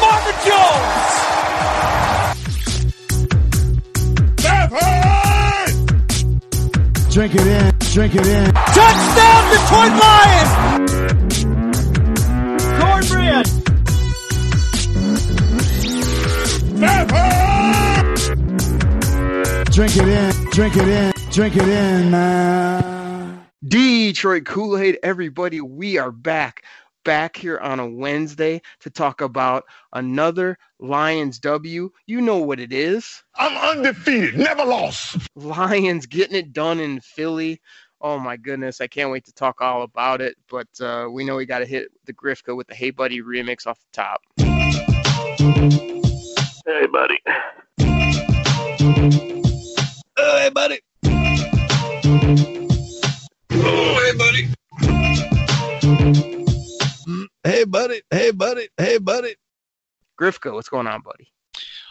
Marvin Jones. Drink it in, drink it in. Touchdown Detroit Lions. Cornbread. Drink it in, drink it in, drink it in, man. Detroit Kool Aid, everybody, we are back. Back here on a Wednesday to talk about another Lions W. You know what it is. I'm undefeated, never lost. Lions getting it done in Philly. Oh my goodness, I can't wait to talk all about it. But uh, we know we got to hit the Grifka with the Hey Buddy remix off the top. Hey, buddy. Oh, hey, buddy. Hey, buddy. Hey, buddy. Hey, buddy. Grifka, what's going on, buddy?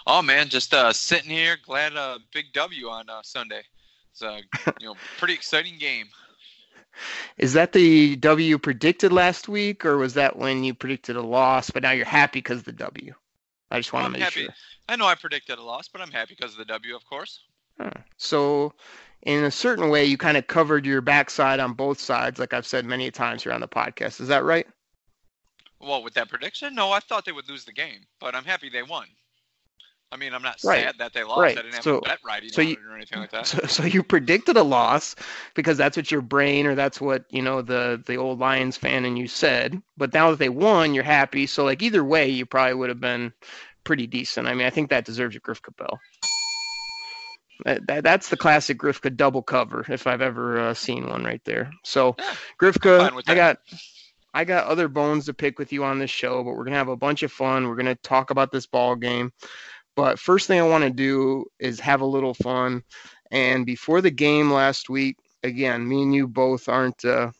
Oh man, just uh, sitting here, glad uh, big W on uh, Sunday. It's a you know pretty exciting game. Is that the W you predicted last week, or was that when you predicted a loss, but now you're happy because of the W? I just want to make happy. sure. I know I predicted a loss, but I'm happy because of the W, of course. Huh. So, in a certain way, you kind of covered your backside on both sides, like I've said many times here on the podcast. Is that right? Well, with that prediction, no, I thought they would lose the game, but I'm happy they won. I mean, I'm not Right. sad that they lost. Right. I didn't have So- a bet so you- or anything like that. So, so you predicted a loss because that's what your brain or that's what you know the the old Lions fan and you said. But now that they won, you're happy. So like either way, you probably would have been pretty decent. I mean, I think that deserves a Grifka bell. That, that, that's the classic Grifka double cover if I've ever uh, seen one right there. So Yeah, Grifka, I got I got other bones to pick with you on this show, but we're gonna have a bunch of fun. We're gonna talk about this ball game. But first thing I want to do is have a little fun. And before the game last week, again, me and you both aren't uh,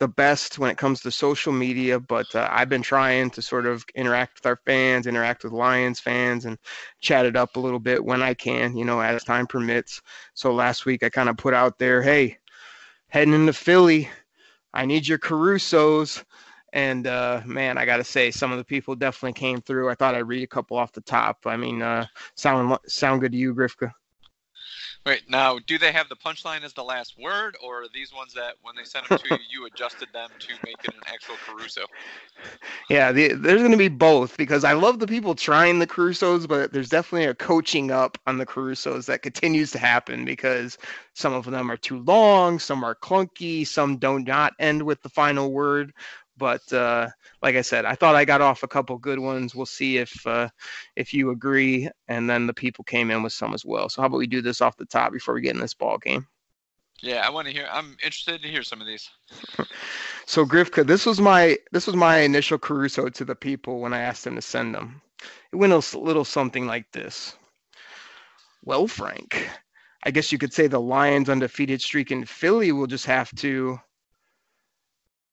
the best when it comes to social media, but uh, I've been trying to sort of interact with our fans, interact with Lions fans, and chat it up a little bit when I can, you know, as time permits. So last week I kind of put out there, hey, heading into Philly, I need your Carusos. And uh, man, I got to say, some of the people definitely came through. I thought I'd read a couple off the top. I mean, uh, sound sound good to you, Grifka? Wait, now, do they have the punchline as the last word, or are these ones that when they sent them to you, you adjusted them to make it an actual Caruso? Yeah, the, there's going to be both because I love the people trying the Carusos, but there's definitely a coaching up on the Carusos that continues to happen because some of them are too long, some are clunky, some do not end with the final word. But uh, like I said, I thought I got off a couple good ones. We'll see if uh, if you agree. And then the people came in with some as well. So how about we do this off the top before we get in this ball game? Yeah, I want to hear. I'm interested to hear some of these. So Grifka, this was my this was my initial Caruso to the people when I asked them to send them. It went a little something like this. Well, Frank, I guess you could say the Lions' undefeated streak in Philly will just have to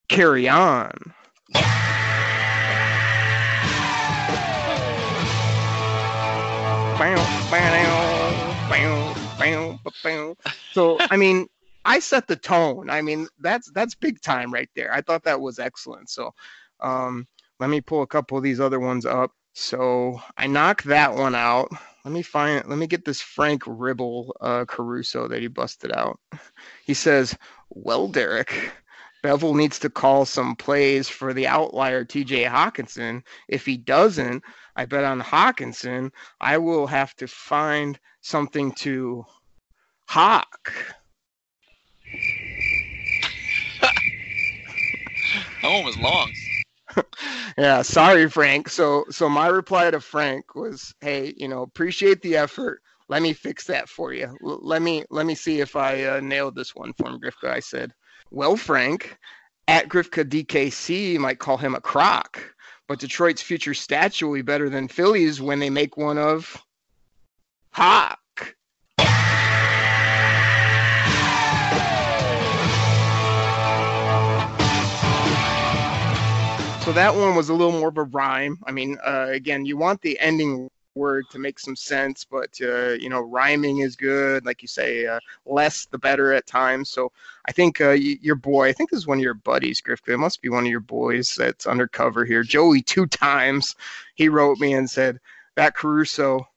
carry on. So I mean, I set the tone. I mean, that's that's big time right there. I thought that was excellent. So, um, let me pull a couple of these other ones up. So I knock that one out. Let me find. Let me get this Frank Ribble uh, Caruso that he busted out. He says, "Well, Derek." Bevell needs to call some plays for the outlier TJ Hockenson. If he doesn't, I bet on Hockenson, I will have to find something to hawk. That one was long. yeah, sorry, Frank. So, so my reply to Frank was, "Hey, you know, appreciate the effort. Let me fix that for you. L- let me let me see if I uh, nailed this one for him." Grifka, I said, "Well, Frank, at Grifka DKC, might call him a crock, but Detroit's future statue will be better than Philly's when they make one of Hawk. So that one was a little more of a rhyme. I mean, uh, again, you want the ending word to make some sense, but uh, you know, rhyming is good. Like you say, uh, less the better at times. So I think uh, y- your boy, I think this is one of your buddies, Grifka. It must be one of your boys that's undercover here. Joey, two times, he wrote me and said that Caruso,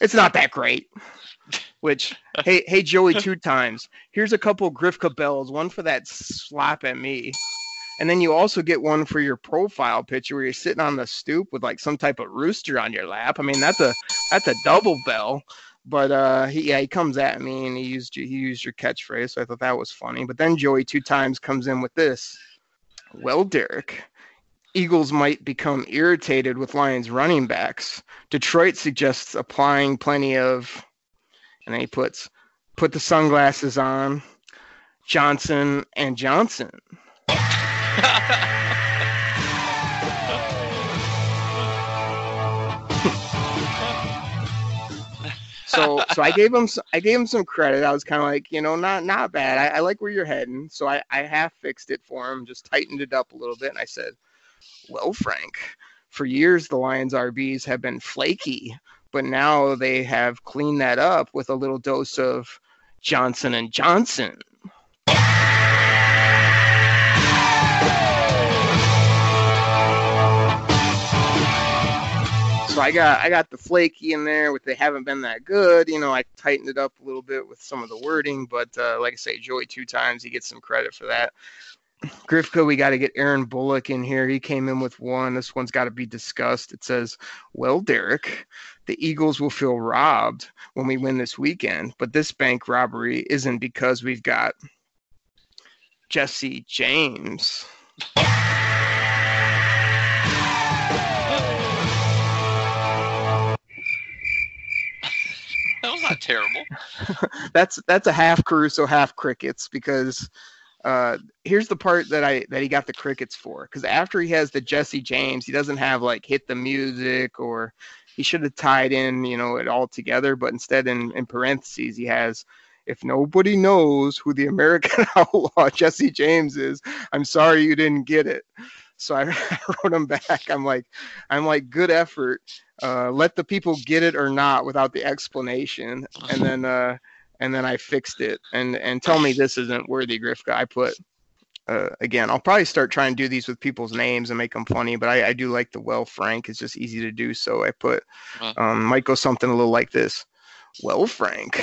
it's not that great. Which, hey, hey, Joey, two times. Here's a couple Grifka bells. One for that slap at me. And then you also get one for your profile picture where you're sitting on the stoop with like some type of rooster on your lap. I mean, that's a that's a double bell. But uh, he, yeah, he comes at me and he used he used your catchphrase, so I thought that was funny. But then Joey two times comes in with this. Well, Derek, Eagles might become irritated with Lions running backs. Detroit suggests applying plenty of, and then he puts, put the sunglasses on, Johnson and Johnson. so so I gave him s- I gave him some credit. I was kind of like, you know, not not bad. I, I like where you're heading. So I I half fixed it for him, just tightened it up a little bit, and I said, well, Frank, for years the Lions RBs have been flaky, but now they have cleaned that up with a little dose of Johnson and Johnson. So I got I got the flaky in there with they haven't been that good. You know, I tightened it up a little bit with some of the wording, but uh, like I say, Joey two times he gets some credit for that. Grifka, we got to get Aaron Bullock in here. He came in with one. This one's got to be discussed. It says, "Well, Derek, the Eagles will feel robbed when we win this weekend, but this bank robbery isn't because we've got Jesse James." Not terrible. that's that's a half Caruso, half crickets because uh, here's the part that I that he got the crickets for because after he has the Jesse James, he doesn't have like hit the music or he should have tied in you know it all together, but instead in in parentheses he has. If nobody knows who the American outlaw Jesse James is, I'm sorry you didn't get it. So I, I wrote him back. I'm like, I'm like, good effort. Uh, let the people get it or not without the explanation, and then uh, and then I fixed it. And and tell me this isn't worthy, Grifka. I put uh, again. I'll probably start trying to do these with people's names and make them funny, but I, I do like the well Frank. It's just easy to do. So I put um, might go something a little like this. Well, Frank,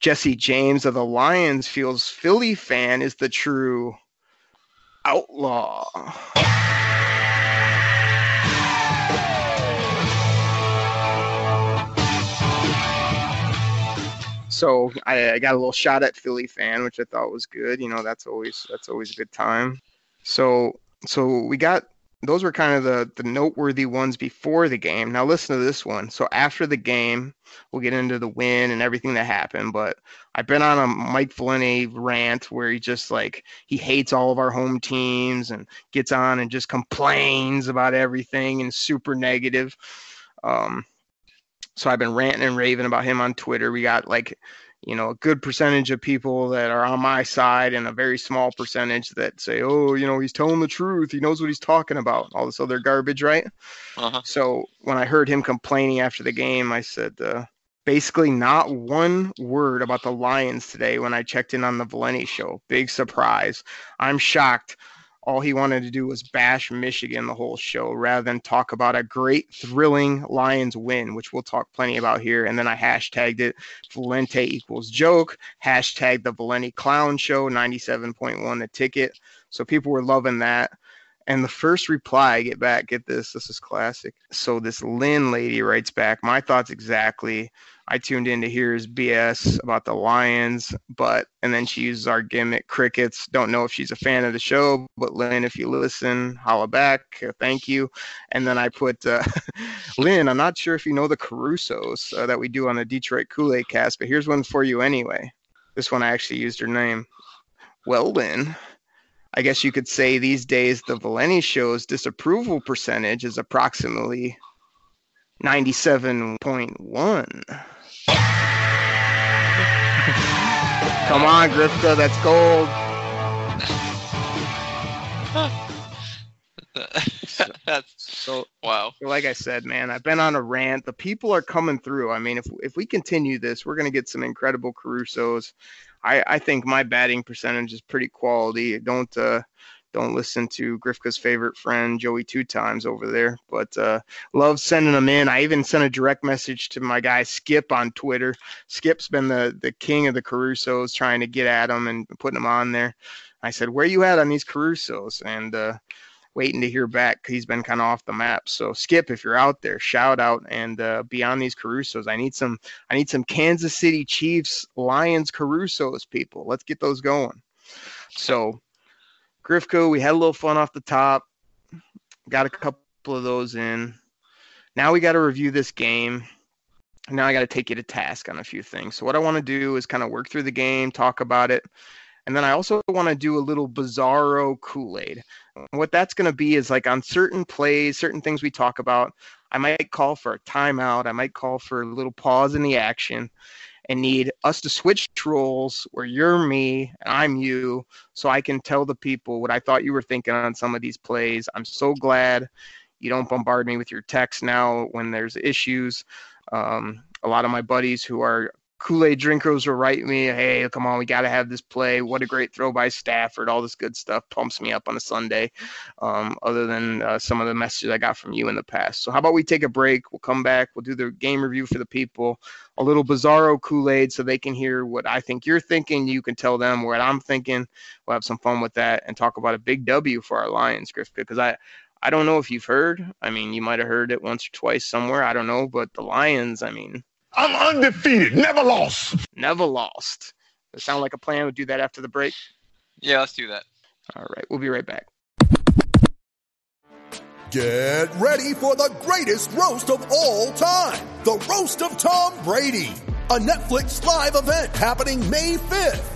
Jesse James of the Lions feels Philly fan is the true outlaw. So I, I got a little shot at Philly fan, which I thought was good. You know, that's always that's always a good time. So so we got those were kind of the the noteworthy ones before the game. Now listen to this one. So after the game, we'll get into the win and everything that happened. But I've been on a Mike Valenti rant where he just like he hates all of our home teams and gets on and just complains about everything and super negative. Um, so I've been ranting and raving about him on Twitter. We got like, you know, a good percentage of people that are on my side and a very small percentage that say, oh, you know, he's telling the truth. He knows what he's talking about. All this other garbage, right? Uh-huh. So when I heard him complaining after the game, I said, uh, basically not one word about the Lions today when I checked in on the Valenti show. Big surprise. I'm shocked. All he wanted to do was bash Michigan the whole show rather than talk about a great, thrilling Lions win, which we'll talk plenty about here. And then I hashtagged it Valenti equals joke, hashtag the Valenti clown show, 97.1 the ticket. So people were loving that. And the first reply I get back, get this, this is classic. So this Lynn lady writes back, my thoughts exactly. I tuned in to hear his BS about the Lions, but and then she uses our gimmick crickets. Don't know if she's a fan of the show, but Lynn, if you listen, holla back. Uh, thank you. And then I put uh, Lynn. I'm not sure if you know the Carusos uh, that we do on the Detroit Kool Aid Cast, but here's one for you anyway. This one I actually used her name. Well, Lynn, I guess you could say these days the Valenti show's disapproval percentage is approximately 97.1. Come on, Grifka, that's gold. That's So, wow. like I said, man, I've been on a rant. The people are coming through. I mean, if if we continue this, we're gonna get some incredible Caruso's. I I think my batting percentage is pretty quality. Don't uh don't listen to Grifka's favorite friend Joey two times over there, but uh, love sending them in. I even sent a direct message to my guy Skip on Twitter. Skip's been the the king of the Caruso's, trying to get at them and putting them on there. I said, "Where you at on these Caruso's?" And uh, waiting to hear back. He's been kind of off the map. So Skip, if you're out there, shout out and uh, beyond these Caruso's. I need some. I need some Kansas City Chiefs Lions Caruso's people. Let's get those going. So Grifka, we had a little fun off the top. Got a couple of those in. Now we got to review this game. Now I got to take you to task on a few things. So what I want to do is kind of work through the game, talk about it, and then I also want to do a little bizarro Kool Aid. What that's going to be is like on certain plays, certain things we talk about, I might call for a timeout. I might call for a little pause in the action and need us to switch roles where you're me and I'm you so I can tell the people what I thought you were thinking on some of these plays. I'm so glad you don't bombard me with your texts now when there's issues. Um, a lot of my buddies who are Kool-Aid drinkers will write me, hey, come on, we got to have this play. What a great throw by Stafford. All this good stuff pumps me up on a Sunday, um, other than uh, some of the messages I got from you in the past. So how about we take a break? We'll come back. We'll do the game review for the people, a little bizarro Kool-Aid so they can hear what I think you're thinking. You can tell them what I'm thinking. We'll have some fun with that and talk about a big W for our Lions, Griff, because I, I don't know if you've heard. I mean, you might have heard it once or twice somewhere. I don't know, but the Lions, I mean, I'm undefeated, never lost. never lost. Does it sound like a plan? We'll do that after the break. Yeah, let's do that. All right, we'll be right back. Get ready for the greatest roast of all time the Roast of Tom Brady, a Netflix live event happening May 5th.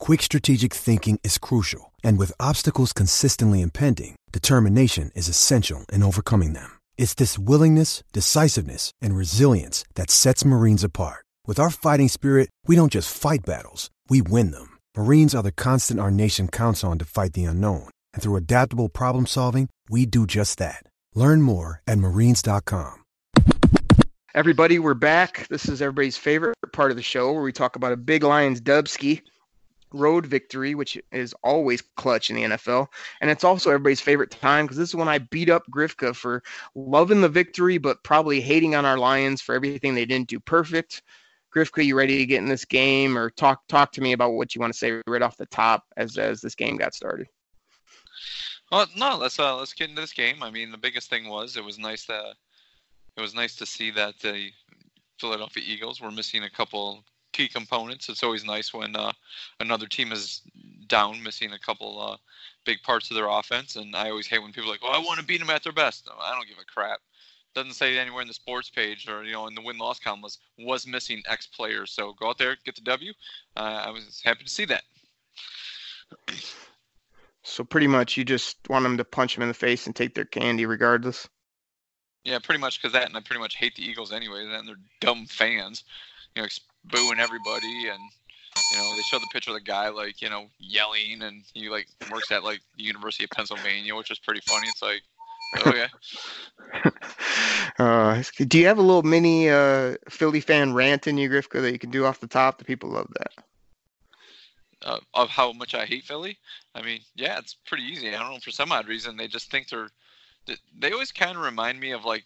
quick strategic thinking is crucial. And with obstacles consistently impending, determination is essential in overcoming them. It's this willingness, decisiveness, and resilience that sets Marines apart. With our fighting spirit, we don't just fight battles, we win them. Marines are the constant our nation counts on to fight the unknown. And through adaptable problem solving, we do just that. Learn more at marines.com. Everybody, we're back. This is everybody's favorite part of the show where we talk about a big Lions Dubski road victory, which is always clutch in the NFL. And it's also everybody's favorite time because this is when I beat up Grifka for loving the victory, but probably hating on our Lions for everything they didn't do perfect. Grifka, you ready to get in this game or talk talk to me about what you want to say right off the top as as this game got started? Well, no, let's uh, let's get into this game. I mean, the biggest thing was it was nice that it was nice to see that the Philadelphia Eagles were missing a couple key components. It's always nice when uh, another team is down, missing a couple uh, big parts of their offense. And I always hate when people are like, "Oh, I want to beat them at their best." No, I don't give a crap. Doesn't say anywhere in the sports page or you know in the win loss column was was missing X players. So go out there, get the W. Uh, I was happy to see that. So pretty much you just want them to punch them in the face and take their candy regardless. Yeah, pretty much because that, and I pretty much hate the Eagles anyway. And they're dumb fans, you know, booing everybody, and you know, they showed the picture of the guy like, you know, yelling and he like works at like the University of Pennsylvania, which is pretty funny. It's like, oh yeah. uh, do you have a little mini uh, Philly fan rant in you, Grifka, that you can do off the top? The people love that. Uh, of how much I hate Philly. I mean, yeah, it's pretty easy. I don't know for some odd reason they just think they're. They always kind of remind me of like,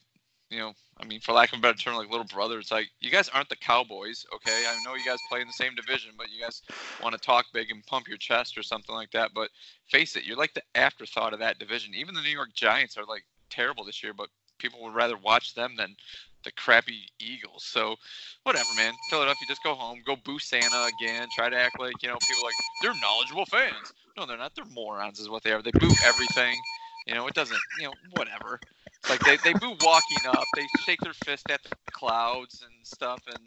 you know, I mean, for lack of a better term, like little brother. It's like you guys aren't the Cowboys, okay? I know you guys play in the same division, but you guys want to talk big and pump your chest or something like that. But face it, you're like the afterthought of that division. Even the New York Giants are like terrible this year, but people would rather watch them than the crappy Eagles. So whatever, man. Philadelphia, just go home, go boo Santa again. Try to act like you know people like they're knowledgeable fans. No, they're not. They're morons, is what they are. They boo everything. You know, it doesn't. You know, whatever. Like they, they move walking up, they shake their fist at the clouds and stuff, and,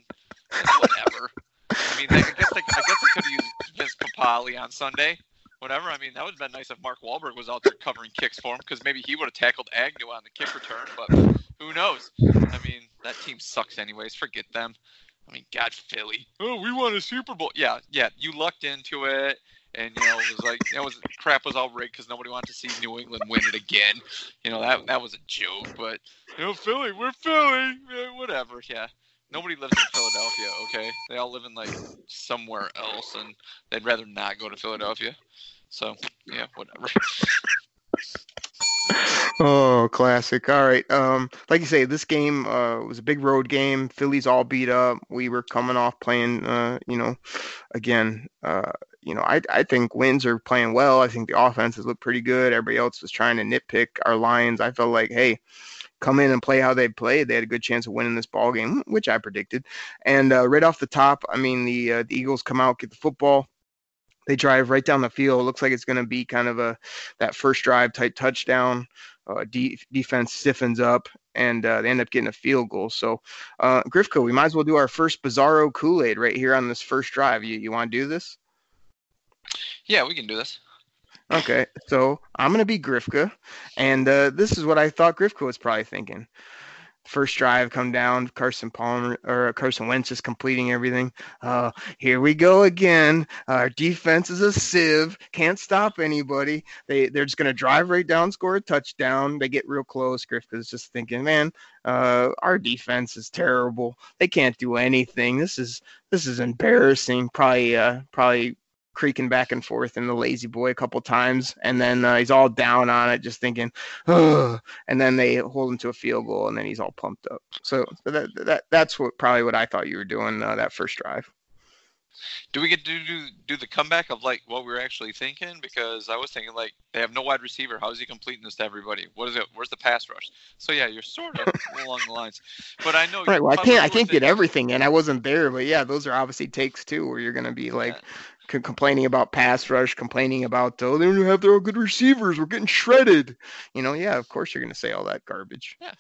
and whatever. I mean, I guess they, I guess they could have used Vince Papale on Sunday. Whatever. I mean, that would have been nice if Mark Wahlberg was out there covering kicks for him, because maybe he would have tackled Agnew on the kick return. But who knows? I mean, that team sucks anyways. Forget them. I mean, God, Philly. Oh, we won a Super Bowl. Yeah, yeah. You lucked into it and you know it was like that was crap was all rigged because nobody wanted to see New England win it again. You know that that was a joke, but you know Philly, we're Philly, yeah, whatever. Yeah, nobody lives in Philadelphia. Okay, they all live in like somewhere else, and they'd rather not go to Philadelphia. So yeah, whatever. Oh, classic. All right. Um, like you say, this game uh, was a big road game. Philly's all beat up. We were coming off playing, uh, you know, again, uh, you know, I, I think wins are playing well. I think the offenses look pretty good. Everybody else was trying to nitpick our Lions. I felt like, hey, come in and play how they played. They had a good chance of winning this ball game, which I predicted. And uh, right off the top, I mean, the uh, the Eagles come out, get the football. They drive right down the field. Looks like it's going to be kind of a that first drive type touchdown. Uh, de- defense stiffens up and uh, they end up getting a field goal. So, uh, Grifka, we might as well do our first Bizarro Kool Aid right here on this first drive. You, you want to do this? Yeah, we can do this. Okay, so I'm gonna be Grifka, and uh, this is what I thought Grifka was probably thinking. First drive, come down. Carson Palmer or Carson Wentz is completing everything. Uh, here we go again. Our defense is a sieve. Can't stop anybody. They they're just gonna drive right down, score a touchdown. They get real close. Grifka's just thinking, man, uh, our defense is terrible. They can't do anything. This is this is embarrassing. Probably uh, probably creaking back and forth in the lazy boy a couple times, and then uh, he's all down on it, just thinking, Ugh. and then they hold him to a field goal, and then he's all pumped up. So that, that that's what probably what I thought you were doing uh, that first drive. Do we get to do do the comeback of like what we were actually thinking? Because I was thinking like they have no wide receiver. How is he completing this to everybody? What is it? Where's the pass rush? So yeah, you're sort of along the lines. But I know right. Well, I can't I can't get everything in. I wasn't there, but yeah, those are obviously takes too, where you're going to be like. Yeah complaining about pass rush, complaining about oh they don't have their own good receivers, we're getting shredded. You know, yeah, of course you're going to say all that garbage. Yeah.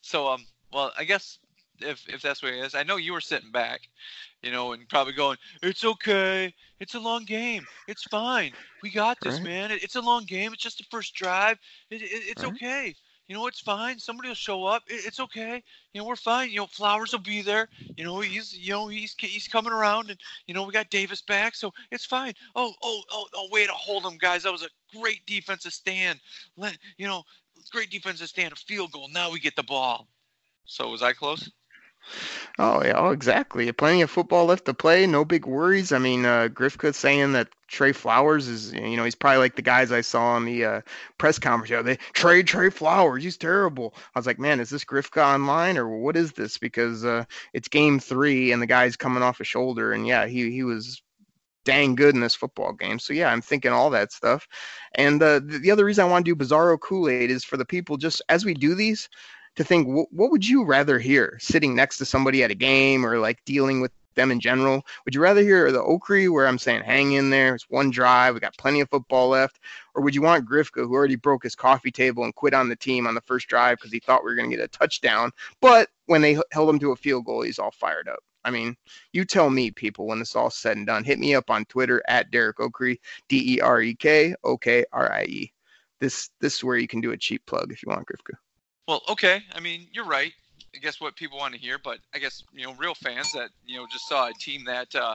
So um, well, I guess if if that's what it is, I know you were sitting back, you know, and probably going, it's okay, it's a long game, it's fine, we got this, right. man. It, it's a long game, it's just the first drive, it, it, it's right. okay you know, it's fine. Somebody will show up. it's okay. You know, we're fine. You know, Flowers will be there. You know, he's you know he's he's coming around, and you know we got Davis back, so it's fine. Oh oh oh oh, way to hold him, guys. That was a great defensive stand. Let you know, great defensive stand, a field goal. Now we get the ball. So was I close? Oh yeah, oh exactly. Plenty of football left to play. No big worries. I mean, uh, Grifka saying that Trey Flowers is, you know, he's probably like the guys I saw on the uh, press conference. You know, they trade Trey Flowers. He's terrible. I was like, man, is this Grifka online or what is this? Because uh, it's game three and the guy's coming off a shoulder, and yeah, he he was dang good in this football game. So yeah, I'm thinking all that stuff. And uh, the, the other reason I want to do Bizarro Kool Aid is for the people just as we do these to think what would you rather hear sitting next to somebody at a game or like dealing with them in general? Would you rather hear the Okrie where I'm saying hang in there, it's one drive, we got plenty of football left, or would you want Grifka who already broke his coffee table and quit on the team on the first drive because he thought we were going to get a touchdown, but when they held him to a field goal, he's all fired up. I mean, you tell me, people, when it's all said and done. Hit me up on Twitter at Derek Okrie, D E R E K O K R I E. This this is where you can do a cheap plug if you want, Grifka. Well, okay. I mean, you're right. I guess what people want to hear, but I guess you know, real fans that you know just saw a team that uh,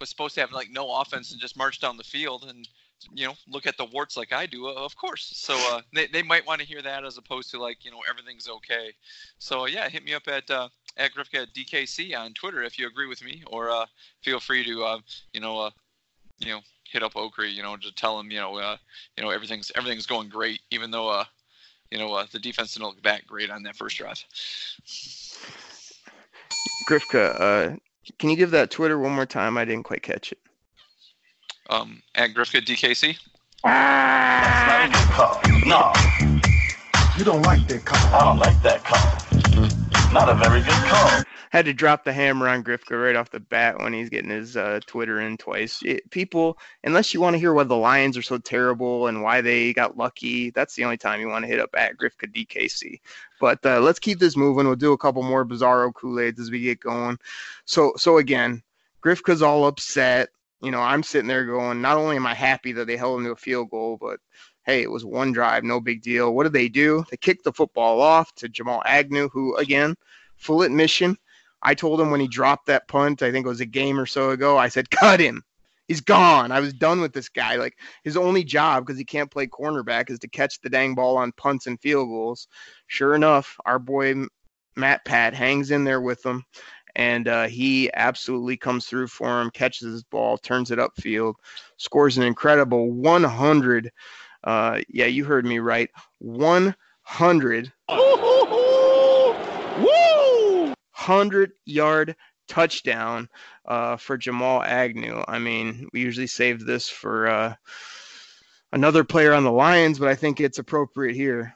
was supposed to have like no offense and just march down the field and you know look at the warts like I do, of course. So uh, they they might want to hear that as opposed to like you know everything's okay. So yeah, hit me up at uh, at Grifka DKC on Twitter if you agree with me, or uh, feel free to uh, you know uh, you know hit up Okrie, you know, to tell him you know uh, you know everything's everything's going great, even though uh, you know uh, the defense didn't look that great on that first drive. Grifka, uh, can you give that Twitter one more time? I didn't quite catch it. Um, at Grifka DKC. That's not a good call. No. You don't like that call. I don't like that call. Not a very good call. Had to drop the hammer on Grifka right off the bat when he's getting his uh, Twitter in twice. It, people, unless you want to hear why the Lions are so terrible and why they got lucky, that's the only time you want to hit up at Grifka DKC. But uh, let's keep this moving. We'll do a couple more bizarro Kool Aids as we get going. So, so again, Grifka's all upset. You know, I'm sitting there going, not only am I happy that they held him to a field goal, but hey, it was one drive, no big deal. What did they do? They kicked the football off to Jamal Agnew, who, again, full admission, I told him when he dropped that punt, I think it was a game or so ago, I said, cut him. He's gone. I was done with this guy. Like his only job, because he can't play cornerback, is to catch the dang ball on punts and field goals. Sure enough, our boy Matt Pat hangs in there with them, and uh, he absolutely comes through for him, catches his ball, turns it upfield, scores an incredible 100. Uh, yeah, you heard me right. 100. 100 yard touchdown uh, for Jamal Agnew. I mean, we usually save this for uh, another player on the Lions, but I think it's appropriate here.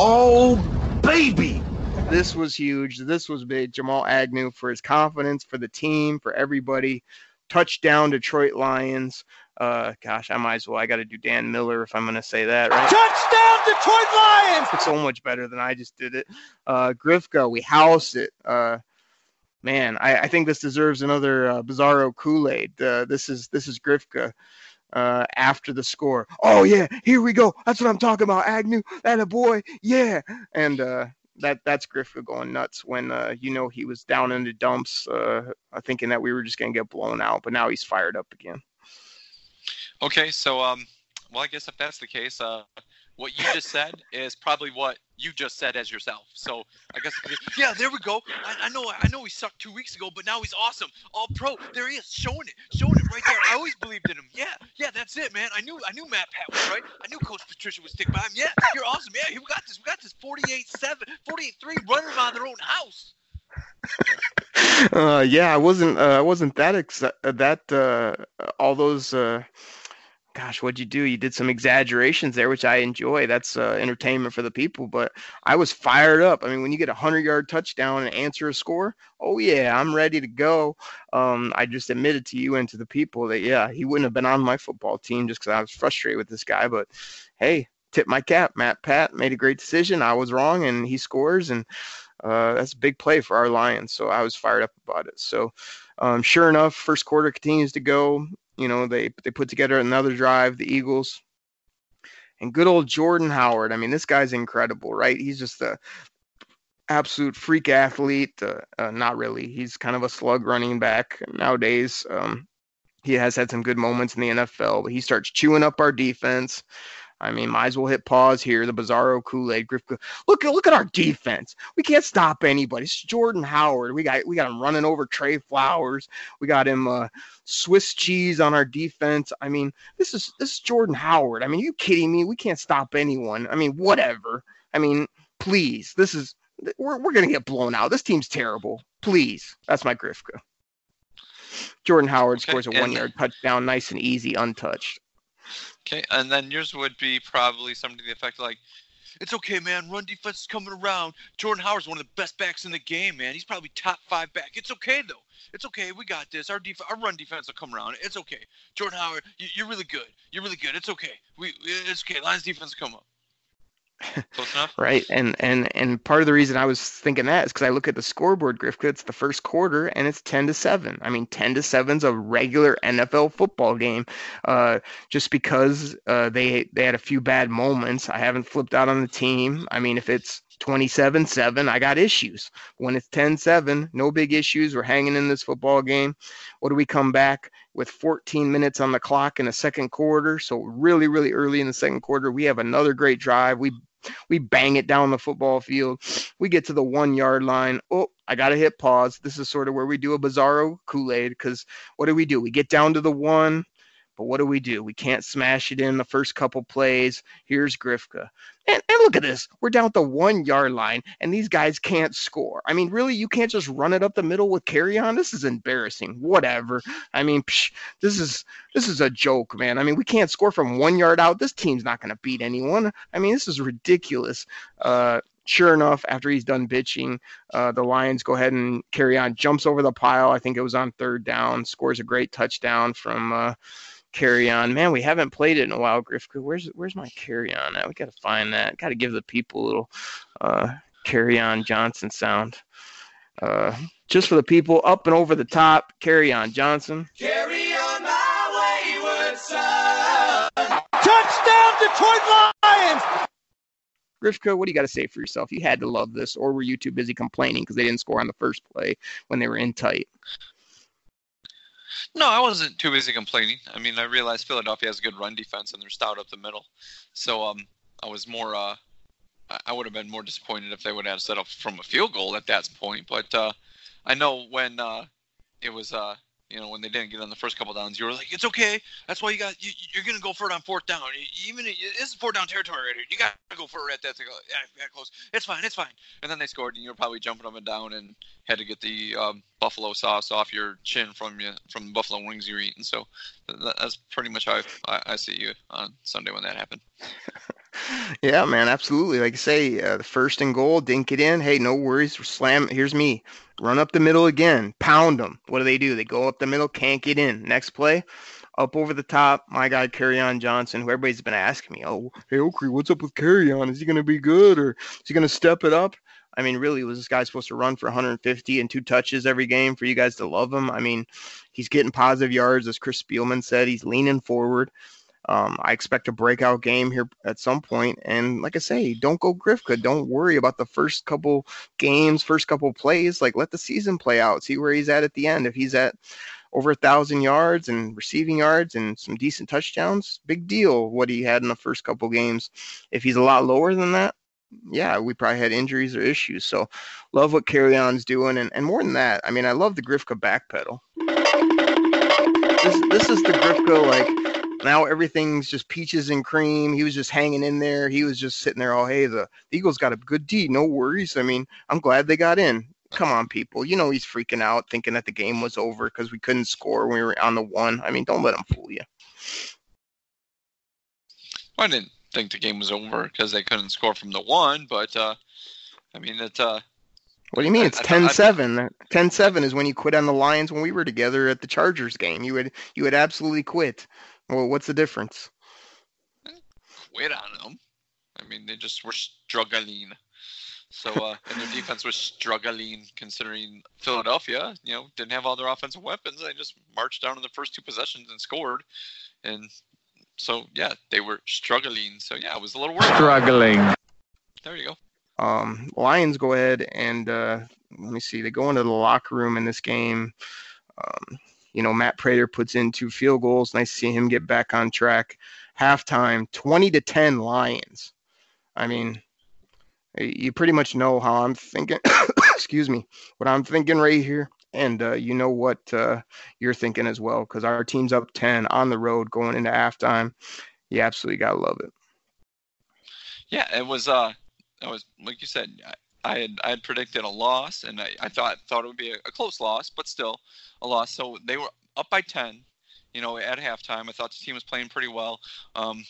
Oh, baby. This was huge. This was big. Jamal Agnew for his confidence, for the team, for everybody. Touchdown, Detroit Lions. Uh, gosh, I might as well. I got to do Dan Miller if I'm going to say that, right? Touchdown, Detroit Lions! It's so much better than I just did it. Uh, Grifka, we house it. Uh, man, I, I think this deserves another uh, Bizarro Kool Aid. Uh, this is this is Grifka uh, after the score. Oh yeah, here we go. That's what I'm talking about. Agnew, that a boy, yeah. And uh, that that's Grifka going nuts when uh, you know he was down in the dumps, uh, thinking that we were just gonna get blown out, but now he's fired up again. Okay, so um, well, I guess if that's the case, uh, what you just said is probably what you just said as yourself. So I guess, yeah, there we go. I, I know, I know he sucked two weeks ago, but now he's awesome, all pro. There he is, showing it, showing it right there. I always believed in him. Yeah, yeah, that's it, man. I knew, I knew Matt Pat was right. I knew Coach Patricia would stick by him. Yeah, you're awesome. Yeah, we got this. We got this 48-7, 48-3 running them out of their own house. uh, yeah, I wasn't, uh, I wasn't that ex- that uh, all those. Gosh, what'd you do? You did some exaggerations there, which I enjoy. That's uh, entertainment for the people. But I was fired up. I mean, when you get a hundred yard touchdown and answer a score, oh yeah, I'm ready to go. Um, I just admitted to you and to the people that yeah, he wouldn't have been on my football team just because I was frustrated with this guy. But hey, tip my cap. Matt Pat made a great decision. I was wrong, and he scores, and uh, that's a big play for our Lions. So I was fired up about it. So. Um, sure enough, first quarter continues to go. You know, they they put together another drive, the Eagles. And good old Jordan Howard. I mean, this guy's incredible, right? He's just a absolute freak athlete. Uh, uh, not really. He's kind of a slug running back nowadays. Um, he has had some good moments in the NFL, but he starts chewing up our defense. I mean, might as well hit pause here. The Bizarro Kool Aid. Look, look at our defense. We can't stop anybody. It's Jordan Howard. We got we got him running over Trey Flowers. We got him uh, Swiss cheese on our defense. I mean, this is this is Jordan Howard. I mean, you kidding me? We can't stop anyone. I mean, whatever. I mean, please. This is we're we're gonna get blown out. This team's terrible. Please. That's my Grifka. Jordan Howard okay, scores a one yard touchdown, nice and easy, untouched. Okay, and then yours would be probably something to the effect like, "It's okay, man. Run defense is coming around. Jordan Howard's one of the best backs in the game, man. He's probably top five back. It's okay though. It's okay. We got this. Our def- our run defense will come around. It's okay. Jordan Howard, you, are really good. You're really good. It's okay. We it's okay. Lions defense will come up. Close enough. right, and and and part of the reason I was thinking that is because I look at the scoreboard, Grifka. It's the first quarter, and it's ten to seven. I mean, ten to seven's a regular NFL football game. Uh, just because uh, they they had a few bad moments, I haven't flipped out on the team. I mean, if it's 27 7, I got issues. When it's 10 7, no big issues. We're hanging in this football game. What do we come back with 14 minutes on the clock in the second quarter? So, really, really early in the second quarter, we have another great drive. We we bang it down the football field. We get to the one yard line. Oh, I got to hit pause. This is sort of where we do a bizarro Kool Aid because what do we do? We get down to the one, but what do we do? We can't smash it in the first couple plays. Here's Grifka. And, and look at this. We're down at the one yard line, and these guys can't score. I mean, really, you can't just run it up the middle with carry on. This is embarrassing. Whatever. I mean, psh, this is this is a joke, man. I mean, we can't score from one yard out. This team's not going to beat anyone. I mean, this is ridiculous. Uh, sure enough, after he's done bitching, uh, the Lions go ahead and Kerryon. jumps over the pile. I think it was on third down, scores a great touchdown from. Uh, Kerryon. Man, we haven't played it in a while, Grifka. Where's where's my Kerryon at? We gotta find that. Gotta give the people a little uh, on Johnson sound. Uh, just for the people up and over the top, Kerryon Johnson. Carry on my wayward son. Touchdown, Detroit Lions! Grifka, what do you got to say for yourself? You had to love this, or were you too busy complaining because they didn't score on the first play when they were in tight? No, I wasn't too busy complaining. I mean, I realized Philadelphia has a good run defense and they're stout up the middle. So um, I was more, uh, I would have been more disappointed if they would have set up from a field goal at that point. But uh, I know when uh, it was, uh, you know, when they didn't get on the first couple downs, you were like, it's okay. That's why you got, you, you're going to go for it on fourth down. Even it's fourth down territory right here. You got to go for it at that, yeah, close. It's fine. It's fine. And then they scored and you were probably jumping up and down and had to get the um, buffalo sauce off your chin from you from the buffalo wings you're eating. So that's pretty much how I, I see you on Sunday when that happened. yeah, man, absolutely. Like I say, uh, the first and goal, didn't in. Hey, no worries. Slam. Here's me. Run up the middle again. Pound them. What do they do? They go up the middle, can't get in. Next play, up over the top. My guy, Kerryon Johnson, who everybody's been asking me, oh, hey, Okrie, what's up with Kerryon? Is he going to be good or is he going to step it up? I mean, really, was this guy supposed to run for 150 and two touches every game for you guys to love him? I mean, he's getting positive yards, as Chris Spielman said. He's leaning forward. Um, I expect a breakout game here at some point. And like I say, don't go Grifka. Don't worry about the first couple games, first couple plays. Like let the season play out. See where he's at at the end. If he's at over a thousand yards and receiving yards and some decent touchdowns, big deal what he had in the first couple games. If he's a lot lower than that, yeah, we probably had injuries or issues. So love what Kerryon's doing. And, and more than that, I mean, I love the Grifka backpedal. This, this is the Grifka, like, now everything's just peaches and cream. He was just hanging in there. He was just sitting there. Oh, hey, the, the Eagles got a good D. No worries. I mean, I'm glad they got in. Come on, people. You know he's freaking out, thinking that the game was over because we couldn't score when we were on the one. I mean, don't let him fool you. I didn't think the game was over because they couldn't score from the one, but uh, I mean, it. Uh, what do you mean? It's 10-7. 10-7 is when you quit on the Lions when we were together at the Chargers game. You would you would absolutely quit. Well, what's the difference? Quit on them. I mean, they just were struggling. So, uh, and their defense was struggling considering Philadelphia, you know, didn't have all their offensive weapons. They just marched down in the first two possessions and scored. And so, yeah, they were struggling. So, yeah, it was a little worried. Struggling. There you go. Um, Lions go ahead and uh, let me see. They go into the locker room in this game. Um, you know, Matt Prater puts in two field goals. Nice to see him get back on track. Halftime, 20 to 10 Lions. I mean, you pretty much know how I'm thinking. excuse me, what I'm thinking right here. And uh, you know what uh, you're thinking as well, because our team's up 10 on the road going into halftime. You absolutely got to love it. Yeah, it was, uh, I was, like you said, I had I had predicted a loss, and I, I thought thought it would be a, a, close loss, but still a loss. So they were up by ten, you know, at halftime. I thought the team was playing pretty well. Um,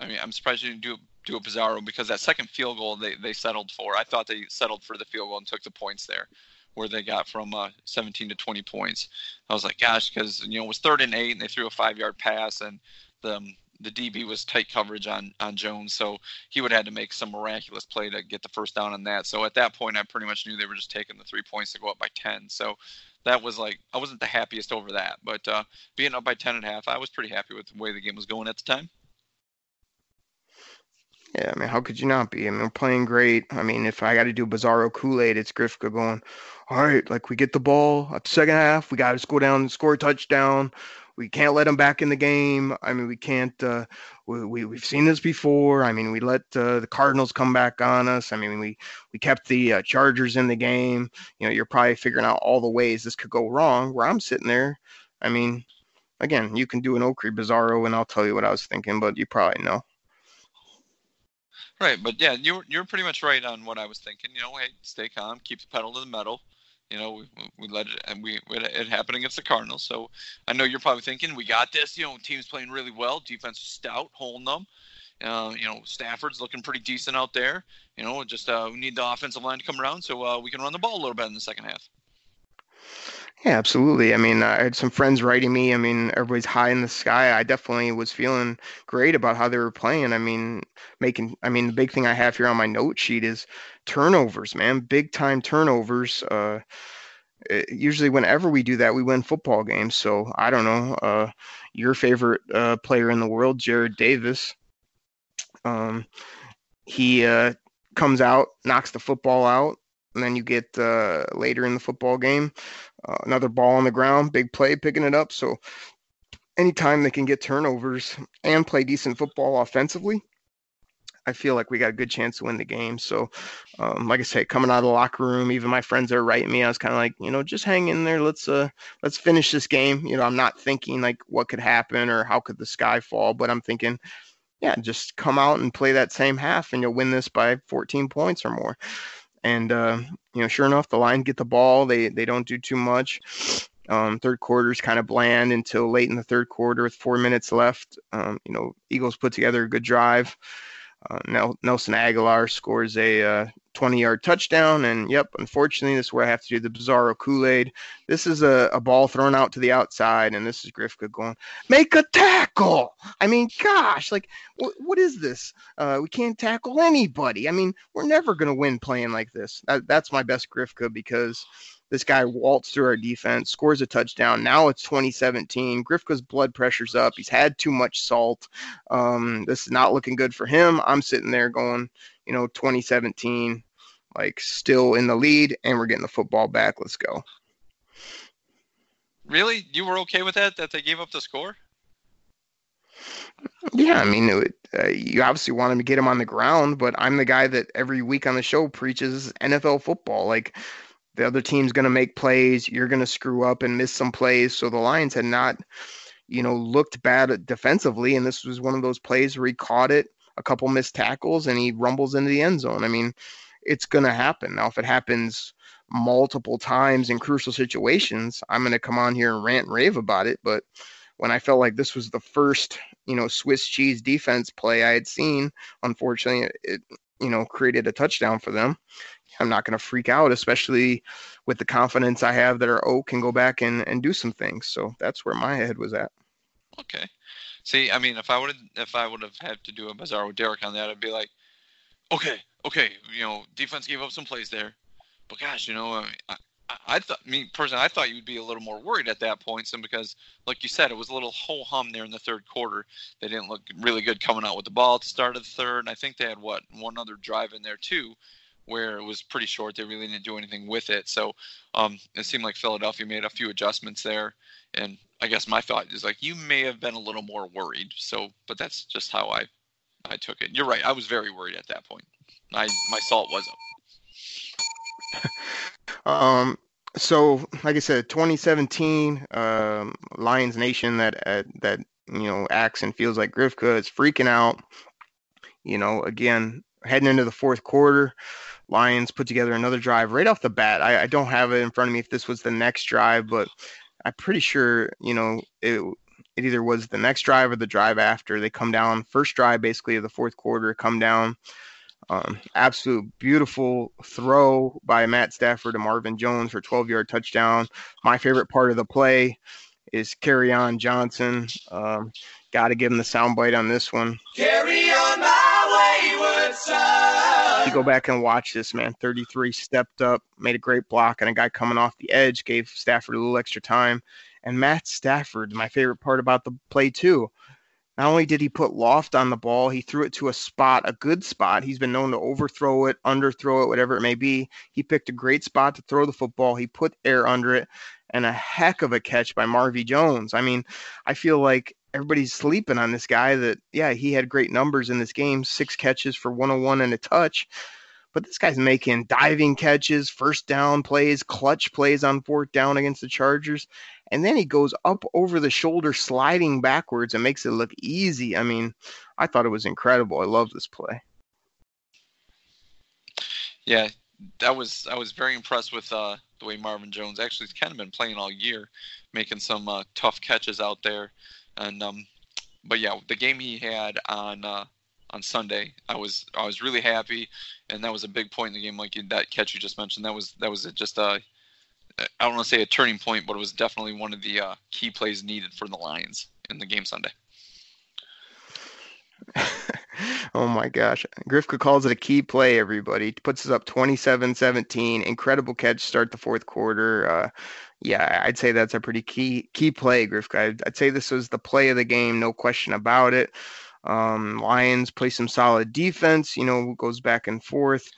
I mean, I'm surprised you didn't do do a Bizarro because that second field goal they, they settled for. I thought they settled for the field goal and took the points there, where they got from uh, 17 to 20 points. I was like, gosh, because you know it was third and eight, and they threw a five yard pass, and the um, the DB was tight coverage on on Jones, so he would have had to make some miraculous play to get the first down on that. So at that point, I pretty much knew they were just taking the three points to go up by ten. So that was like I wasn't the happiest over that, but uh, being up by ten and a half, I was pretty happy with the way the game was going at the time. Yeah, I mean, how could you not be? I mean, we're playing great. I mean, if I got to do Bizarro Kool Aid, it's Grifka going, all right, like we get the ball at the second half, we got to go down and score a touchdown. We can't let them back in the game. I mean, we can't. Uh, we, we we've seen this before. I mean, we let uh, the Cardinals come back on us. I mean, we we kept the uh, Chargers in the game. You know, you're probably figuring out all the ways this could go wrong. Where I'm sitting there, I mean, again, you can do an Okrie Bizarro, and I'll tell you what I was thinking, but you probably know. Right, but yeah, you're you're pretty much right on what I was thinking. You know, hey, stay calm, keep the pedal to the metal. You know, we, we let it and we it happened against the Cardinals. So I know you're probably thinking we got this. You know, team's playing really well, defense stout, holding them. Uh, you know, Stafford's looking pretty decent out there. You know, just uh, we need the offensive line to come around so uh, we can run the ball a little bit in the second half. Yeah, absolutely. I mean, I had some friends writing me. I mean, everybody's high in the sky. I definitely was feeling great about how they were playing. I mean, making, I mean, the big thing I have here on my note sheet is turnovers, man. Big time turnovers. Uh, it, usually, whenever we do that, we win football games. So I don't know. Uh, your favorite uh, player in the world, Jarrad Davis. Um, he uh, comes out, knocks the football out, and then you get uh, later in the football game uh, another ball on the ground, big play, picking it up. So anytime they can get turnovers and play decent football offensively, I feel like we got a good chance to win the game. So, um, like I say, coming out of the locker room, even my friends are writing me. I was kind of like, you know, just hang in there. Let's uh, let's finish this game. You know, I'm not thinking like what could happen or how could the sky fall, but I'm thinking, yeah, just come out and play that same half, and you'll win this by 14 points or more. And uh, you know, sure enough, the line get the ball. They they don't do too much. Um, third quarter is kind of bland until late in the third quarter with four minutes left. Um, you know, Eagles put together a good drive. Uh, Nelson Agholor scores a uh, 20 yard touchdown. And yep, unfortunately, this is where I have to do the bizarro Kool Aid. This is a, a, ball thrown out to the outside, and this is Grifka going, make a tackle. I mean, gosh, like, wh- what is this? Uh, we can't tackle anybody. I mean, we're never going to win playing like this. That, that's my best Grifka because this guy waltzed through our defense, scores a touchdown. Now it's 2017. Grifka's blood pressure's up. He's had too much salt. Um, this is not looking good for him. I'm sitting there going, you know, 2017, like still in the lead, and we're getting the football back. Let's go. Really? You were okay with that? That they gave up the score? Yeah, I mean, it, uh, you obviously want him to get him on the ground, but I'm the guy that every week on the show preaches NFL football. Like, the other team's going to make plays. You're going to screw up and miss some plays. So the Lions had not, you know, looked bad defensively. And this was one of those plays where he caught it, a couple missed tackles, and he rumbles into the end zone. I mean, it's going to happen. Now, if it happens multiple times in crucial situations, I'm going to come on here and rant and rave about it. But when I felt like this was the first, you know, Swiss cheese defense play I had seen, unfortunately, it, you know, created a touchdown for them. I'm not going to freak out, especially with the confidence I have that our O can go back and, and do some things. So that's where my head was at. Okay. See, I mean, if I would if I would have had to do a bizarre with Derek on that, I'd be like, okay, okay, you know, defense gave up some plays there, but gosh, you know, I, I, thought, me personally, I thought you'd be a little more worried at that point, Sim, because, like you said, it was a little ho hum there in the third quarter. They didn't look really good coming out with the ball at the start of the third. And I think they had what one other drive in there too, where it was pretty short. They really didn't do anything with it. So um, it seemed like Philadelphia made a few adjustments there. And I guess my thought is like you may have been a little more worried. So, but that's just how I I took it. You're right. I was very worried at that point. I my salt was up. um. So, like I said, 2017 um, Lions Nation that uh, that you know acts and feels like Grifka is freaking out. You know, again, heading into the fourth quarter. Lions put together another drive right off the bat. I, I, don't have it in front of me if this was the next drive, but I'm pretty sure, you know, it, it either was the next drive or the drive after. They come down, first drive basically of the fourth quarter, come down. Um, absolute beautiful throw by Matt Stafford to Marvin Jones for 12 yard touchdown. My favorite part of the play is Kerryon Johnson. Um, Got to give him the soundbite on this one. Carry on my wayward son. You go back and watch this, man. 33 stepped up, made a great block, and a guy coming off the edge gave Stafford a little extra time. And Matt Stafford, my favorite part about the play too, not only did he put loft on the ball, he threw it to a spot, a good spot. He's been known to overthrow it, underthrow it, whatever it may be. He picked a great spot to throw the football. He put air under it, and a heck of a catch by Marvy Jones. I mean, I feel like everybody's sleeping on this guy that, yeah, he had great numbers in this game six catches for 101 and a touch. But this guy's making diving catches, first down plays, clutch plays on fourth down against the Chargers. And then he goes up over the shoulder, sliding backwards and makes it look easy. I mean, I thought it was incredible. I love this play. Yeah, that was I was very impressed with uh, the way Marvin Jones actually kind of been playing all year, making some uh, tough catches out there, and um, but yeah, the game he had on uh, on Sunday, I was I was really happy, and that was a big point in the game, like that catch you just mentioned. That was that was just a I don't want to say a turning point, but it was definitely one of the uh, key plays needed for the Lions in the game Sunday. oh my gosh. Grifka calls it a key play, everybody. Puts us up 27 17. Incredible catch start the fourth quarter. Uh, yeah, I'd say that's a pretty key key play, Grifka. I'd, I'd, say this was the play of the game, no question about it. Um, Lions play some solid defense, you know, goes back and forth.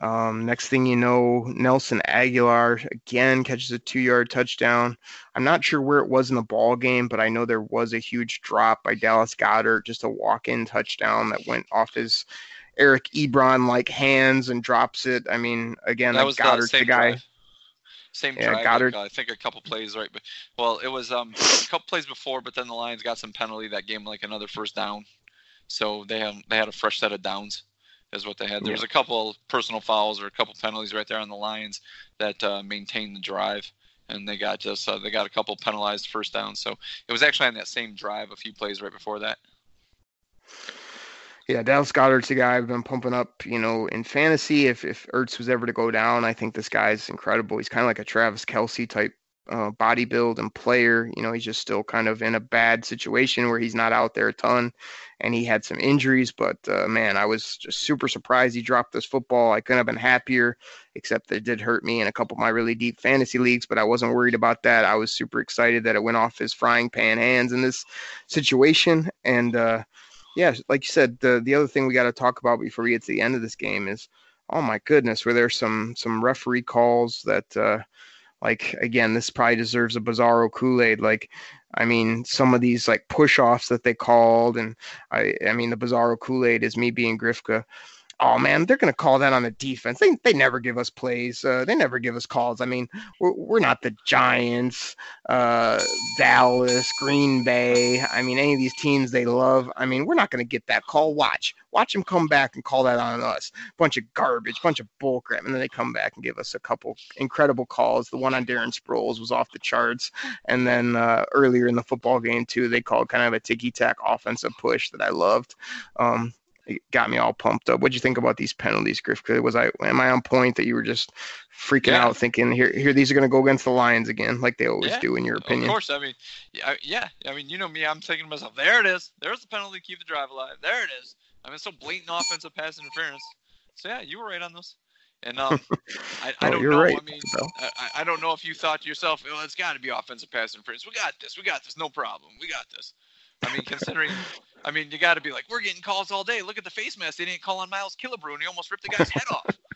Um, next thing you know, Nelson Agholor again catches a two-yard touchdown. I'm not sure where it was in the ball game, but I know there was a huge drop by Dallas Goedert, just a walk-in touchdown that went off his Eric Ebron like hands and drops it. I mean, again, that was Goedert's the, the guy. Drive. Same Yeah, drive. Goedert- like, uh, I think a couple plays right, but well, it was um a couple plays before, but then the Lions got some penalty that game, like another first down. So they have they had a fresh set of downs, is what they had. There was a couple personal fouls or a couple penalties right there on the Lions that uh, maintained the drive, and they got just uh, they got a couple penalized first downs. So it was actually on that same drive, a few plays right before that. Yeah, Dallas Goedert's the guy I've been pumping up, you know, in fantasy. If if Ertz was ever to go down, I think this guy's incredible. He's kind of like a Travis Kelce type uh, body build and player. You know, he's just still kind of in a bad situation where he's not out there a ton, and he had some injuries. But uh, man, I was just super surprised he dropped this football. I couldn't have been happier, except that it did hurt me in a couple of my really deep fantasy leagues. But I wasn't worried about that. I was super excited that it went off his frying pan hands in this situation, and. uh yeah, like you said, the the other thing we got to talk about before we get to the end of this game is, oh my goodness, were there some some referee calls that, uh, like again, this probably deserves a bizarro Kool Aid. Like, I mean, some of these like push offs that they called, and I I mean the bizarro Kool Aid is me being Grifka. Oh man, they're gonna call that on the defense. They they never give us plays. Uh, they never give us calls. I mean, we're, we're not the Giants, uh, Dallas, Green Bay. I mean, any of these teams they love. I mean, we're not gonna get that call. Watch, watch them come back and call that on us. Bunch of garbage, bunch of bullcrap, and then they come back and give us a couple incredible calls. The one on Darren Sproles was off the charts, and then uh, earlier in the football game too, they called kind of a ticky tack offensive push that I loved. Um, it got me all pumped up. What'd you think about these penalties, Griff? Was I am I on point that you were just freaking Yeah. out, thinking here here these are going to go against the Lions again, like they always Yeah, do, in your opinion? Of course, I mean, yeah, I- yeah. I mean, you know me. I'm thinking to myself, there it is. There's the penalty to keep the drive alive. There it is. I mean, it's so blatant offensive pass interference. So yeah, you were right on this. And um, I, I Oh, don't know. right, I mean. I, I- I don't know if you thought to yourself, "Oh, it's got to be offensive pass interference. We got this. We got this. No problem. We got this." I mean, considering, I mean, you got to be like, we're getting calls all day. Look at the face mask. They didn't call on Miles Killebrew, and he almost ripped the guy's head off.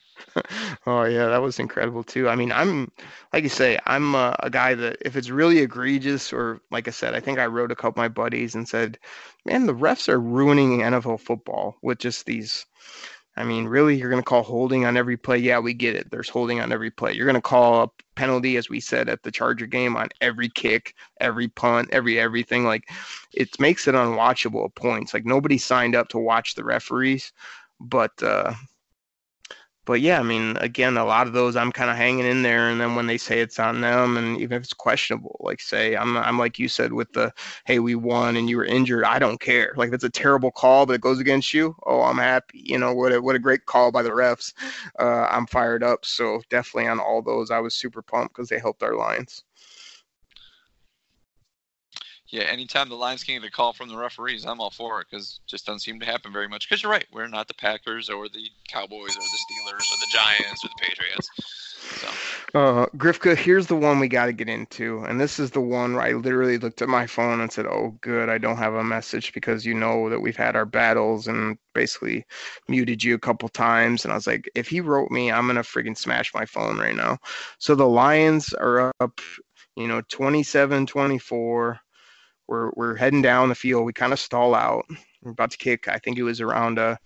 Oh yeah, that was incredible too. I mean, I'm like you say, I'm a, a guy that if it's really egregious, or like I said, I think I wrote a couple of my buddies and said, "Man, the refs are ruining NFL football with just these." I mean, really, you're going to call holding on every play? Yeah, we get it. There's holding on every play. You're going to call a penalty, as we said at the Charger game, on every kick, every punt, every everything. Like, it makes it unwatchable at points. Like nobody signed up to watch the referees, but uh, but yeah, I mean, again, a lot of those I'm kind of hanging in there, and then when they say it's on them, and even if it's questionable, like say I'm I'm like you said with the hey we won and you were injured, I don't care. Like if it's a terrible call but it goes against you, oh I'm happy. You know what a what a great call by the refs. Uh, I'm fired up. So definitely on all those, I was super pumped because they helped our lines. Yeah, anytime the Lions can get a call from the referees, I'm all for it because just doesn't seem to happen very much. Because you're right, we're not the Packers or the Cowboys or the Steelers or the Giants or the Patriots. So Uh, Grifka, here's the one we got to get into, and this is the one where I literally looked at my phone and said, "Oh, good, I don't have a message because you know that we've had our battles and basically muted you a couple times." And I was like, "If he wrote me, I'm gonna friggin' smash my phone right now." So the Lions are up, you know, 27-24. We're we're heading down the field. We kind of stall out. We're about to kick. I think it was around a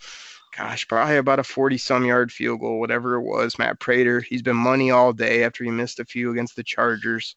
gosh, probably about a 40 some yard field goal, whatever it was. Matt Prater, he's been money all day after he missed a few against the Chargers.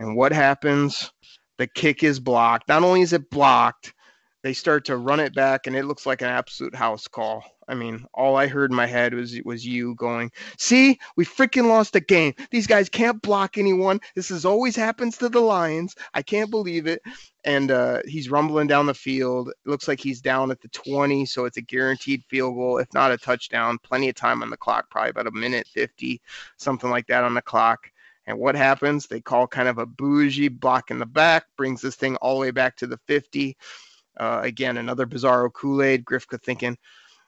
And what happens? The kick is blocked. Not only is it blocked, they start to run it back, and it looks like an absolute house call. I mean, all I heard in my head was was you going, "See, we freaking lost a game. These guys can't block anyone. This is always happens to the Lions. I can't believe it." And uh, he's rumbling down the field. It looks like he's down at the 20, so it's a guaranteed field goal, if not a touchdown. Plenty of time on the clock, probably about a minute 50, something like that on the clock. And what happens? They call kind of a bougie block in the back, brings this thing all the way back to the 50. Uh, again, another bizarro Kool Aid. Grifka thinking,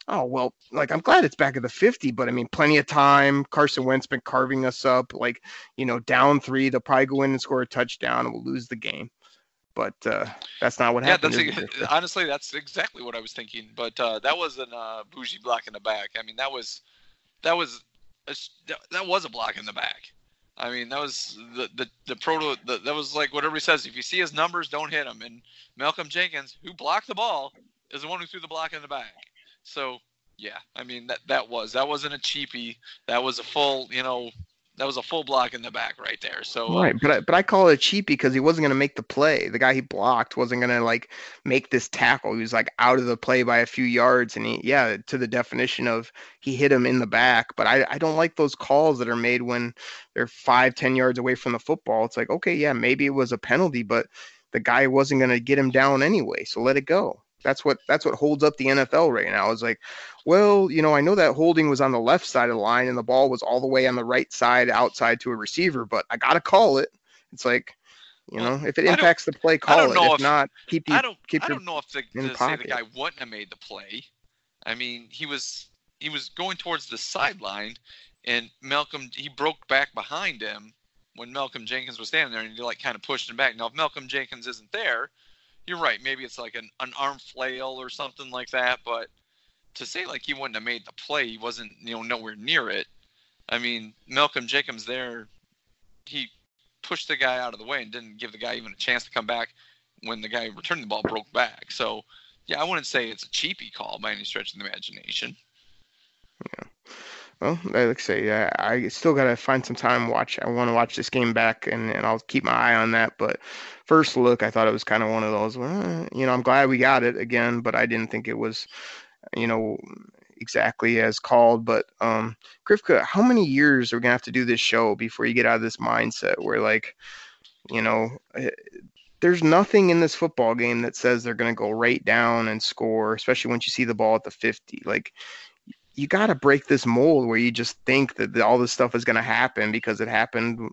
oh, well, like, I'm glad it's back at the 50, but I mean, plenty of time. Carson Wentz been carving us up. Like, you know, down three, they'll probably go in and score a touchdown and we'll lose the game. But uh, that's not what yeah, happened. that's ex- honestly that's exactly what I was thinking. But uh, that wasn't a bougie block in the back. I mean, that was that was a, that was a block in the back. I mean, that was the the the proto. The, that was like whatever he says. If you see his numbers, don't hit him. And Malcolm Jenkins, who blocked the ball, is the one who threw the block in the back. So yeah, I mean that that was that wasn't a cheapie. That was a full, you know, that was a full block in the back right there. So uh, right, but I, but I call it a cheapie because he wasn't going to make the play. The guy he blocked wasn't going to like make this tackle. He was like out of the play by a few yards, and he yeah to the definition of he hit him in the back. But I I don't like those calls that are made when they're five ten yards away from the football. It's like okay yeah maybe it was a penalty, but the guy wasn't going to get him down anyway, so let it go. That's what that's what holds up the NFL right now. Is like, well, you know, I know that holding was on the left side of the line and the ball was all the way on the right side outside to a receiver, but I gotta call it. It's like, you know, if it impacts the play, call it. If, if, not, keep you, I don't. keep I don't know if the, to say the guy wouldn't have made the play. I mean, he was he was going towards the sideline, and Malcolm he broke back behind him when Malcolm Jenkins was standing there, and he like kind of pushed him back. Now, if Malcolm Jenkins isn't there, you're right. Maybe it's like an, an arm flail or something like that. But to say like he wouldn't have made the play, he wasn't you know nowhere near it. I mean, Malcolm Jacobs there, he pushed the guy out of the way and didn't give the guy even a chance to come back when the guy returning the ball broke back. So yeah, I wouldn't say it's a cheapy call by any stretch of the imagination. Yeah. Well, like I say, I, I still got to find some time watch. I want to watch this game back, and, and I'll keep my eye on that. But first look, I thought it was kind of one of those. Well, you know, I'm glad we got it again, but I didn't think it was, you know, exactly as called. But um, Grifka, how many years are we gonna have to do this show before you get out of this mindset where, like, you know, eh, there's nothing in this football game that says they're gonna go right down and score, especially once you see the ball at the 50. Like, you got to break this mold where you just think that all this stuff is going to happen because it happened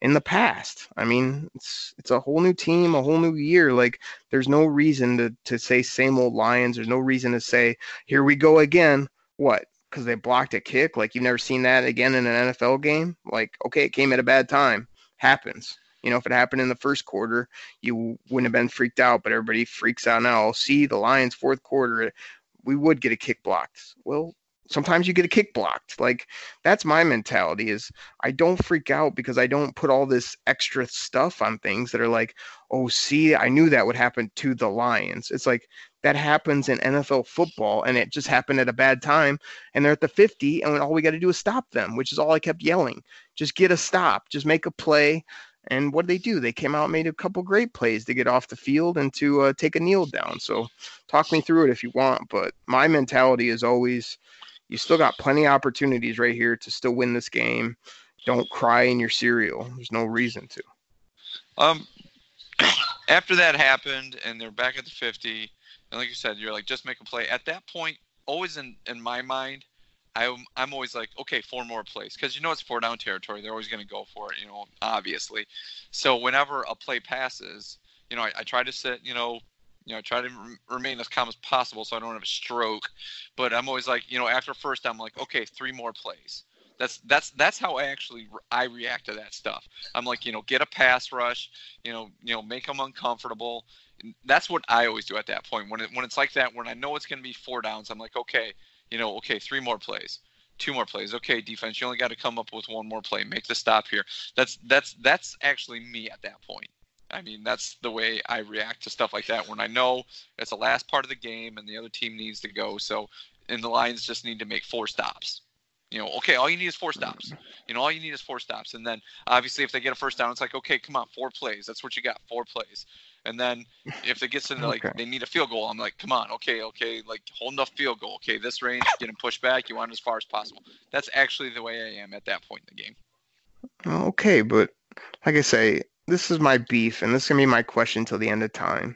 in the past. I mean, it's it's a whole new team, a whole new year. Like there's no reason to to say same old Lions. There's no reason to say here we go again. What? Because they blocked a kick? Like you've never seen that again in an NFL game? Like okay, it came at a bad time. Happens. You know, if it happened in the first quarter, you wouldn't have been freaked out, but everybody freaks out now. Oh, see, the Lions fourth quarter, we would get a kick blocked. Well, sometimes you get a kick blocked like that's my mentality is i don't freak out because i don't put all this extra stuff on things that are like oh see i knew that would happen to the lions it's like that happens in nfl football and it just happened at a bad time and they're at the 50 and all we got to do is stop them which is all i kept yelling just get a stop just make a play and what did they do? They came out made a couple great plays to get off the field and to uh, take a kneel down. So, talk me through it if you want. But my mentality is always you still got plenty of opportunities right here to still win this game. Don't cry in your cereal. There's no reason to. Um, after that happened, and they're back at the 50, and like you said, you're like, just make a play. At that point, always in in my mind, I'm I'm always like, okay, four more plays, because you know it's four down territory. They're always going to go for it, you know, obviously. So whenever a play passes, you know, I, I try to sit, you know, you know, try to rem- remain as calm as possible so I don't have a stroke. But I'm always like, you know, after first, I'm like, okay, three more plays. That's that's that's how I actually I react to that stuff. I'm like, you know, get a pass rush, you know, you know, make them uncomfortable. That's what I always do at that point. When it, when it's like that, when I know it's going to be four downs, I'm like, okay, you know, okay, three more plays, two more plays. Okay, defense, you only got to come up with one more play, make the stop here. That's that's that's actually me at that point. I mean, that's the way I react to stuff like that when I know it's the last part of the game and the other team needs to go. So, and the Lions just need to make four stops. You know, okay, all you need is four stops. You know, all you need is four stops. And then obviously, if they get a first down, it's like, okay, come on, four plays. That's what you got, four plays. And then if it gets into like Okay. they need a field goal, I'm like, come on, okay, okay, like hold enough field goal. Okay, this range, get getting pushed back. You want it as far as possible. That's actually the way I am at that point in the game. Okay, but like I say, this is my beef, and this is gonna be my question till the end of time.